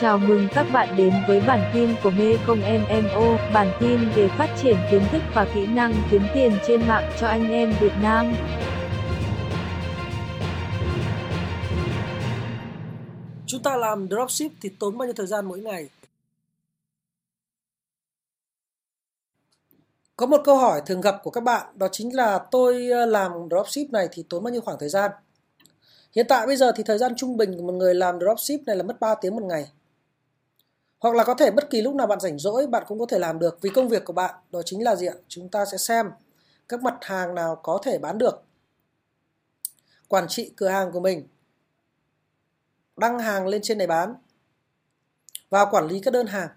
Chào mừng các bạn đến với bản tin của Mê Công MMO, bản tin về phát triển kiến thức và kỹ năng kiếm tiền trên mạng cho anh em Việt Nam. Chúng ta làm dropship thì tốn bao nhiêu thời gian mỗi ngày? Có một câu hỏi thường gặp của các bạn đó chính là tôi ờ, làm dropship này thì tốn bao nhiêu khoảng thời gian? Hiện tại bây giờ thì thời gian trung bình của một người làm dropship này là mất 3 tiếng một ngày. Hoặc là có thể bất kỳ lúc nào bạn rảnh rỗi, bạn cũng có thể làm được vì công việc của bạn. Đó chính là gì ạ? Chúng ta sẽ xem các mặt hàng nào có thể bán được. Quản trị cửa hàng của mình. Đăng hàng lên trên này bán. Và quản lý các đơn hàng.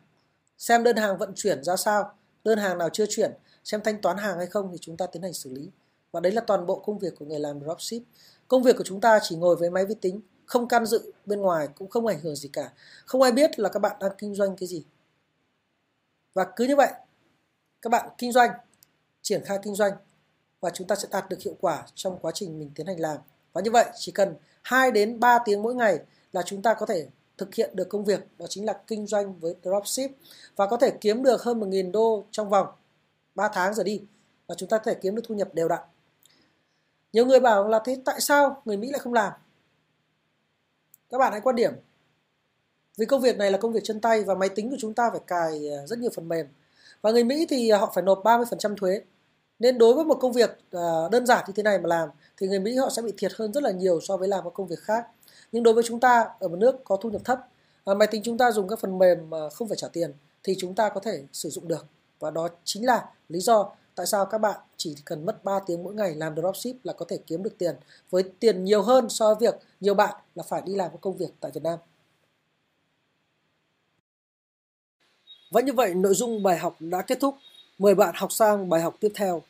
Xem đơn hàng vận chuyển ra sao. Đơn hàng nào chưa chuyển. Xem thanh toán hàng hay không thì chúng ta tiến hành xử lý. Và đấy là toàn bộ công việc của người làm dropship. Công việc của chúng ta chỉ ngồi với máy vi tính không can dự bên ngoài, cũng không ảnh hưởng gì cả không ai biết là các bạn đang kinh doanh cái gì và cứ như vậy, các bạn kinh doanh, triển khai kinh doanh và chúng ta sẽ đạt được hiệu quả trong quá trình mình tiến hành làm và như vậy, chỉ cần 2 đến 3 tiếng mỗi ngày là chúng ta có thể thực hiện được công việc, đó chính là kinh doanh với dropship và có thể kiếm được hơn 1.000 đô trong vòng 3 tháng rồi đi và chúng ta có thể kiếm được thu nhập đều đặn. Nhiều người bảo là thế tại sao người Mỹ lại không làm? Các bạn hãy quan điểm. Vì công việc này là công việc chân tay và máy tính của chúng ta phải cài ờ, rất nhiều phần mềm. Và người Mỹ thì ờ, họ phải nộp 30% thuế. Nên đối với một công việc ờ, đơn giản như thế này mà làm thì người Mỹ họ sẽ bị thiệt hơn rất là nhiều so với làm một công việc khác nhưng đối với chúng ta ở một nước có thu nhập thấp máy tính chúng ta dùng các phần mềm mà không phải trả tiền thì chúng ta có thể sử dụng được và đó chính là lý do tại sao các bạn chỉ cần mất 3 tiếng mỗi ngày làm dropship là có thể kiếm được tiền với tiền nhiều hơn so với việc nhiều bạn là phải đi làm các công việc tại Việt Nam. Và như vậy, nội dung bài học đã kết thúc. Mời bạn học sang bài học tiếp theo.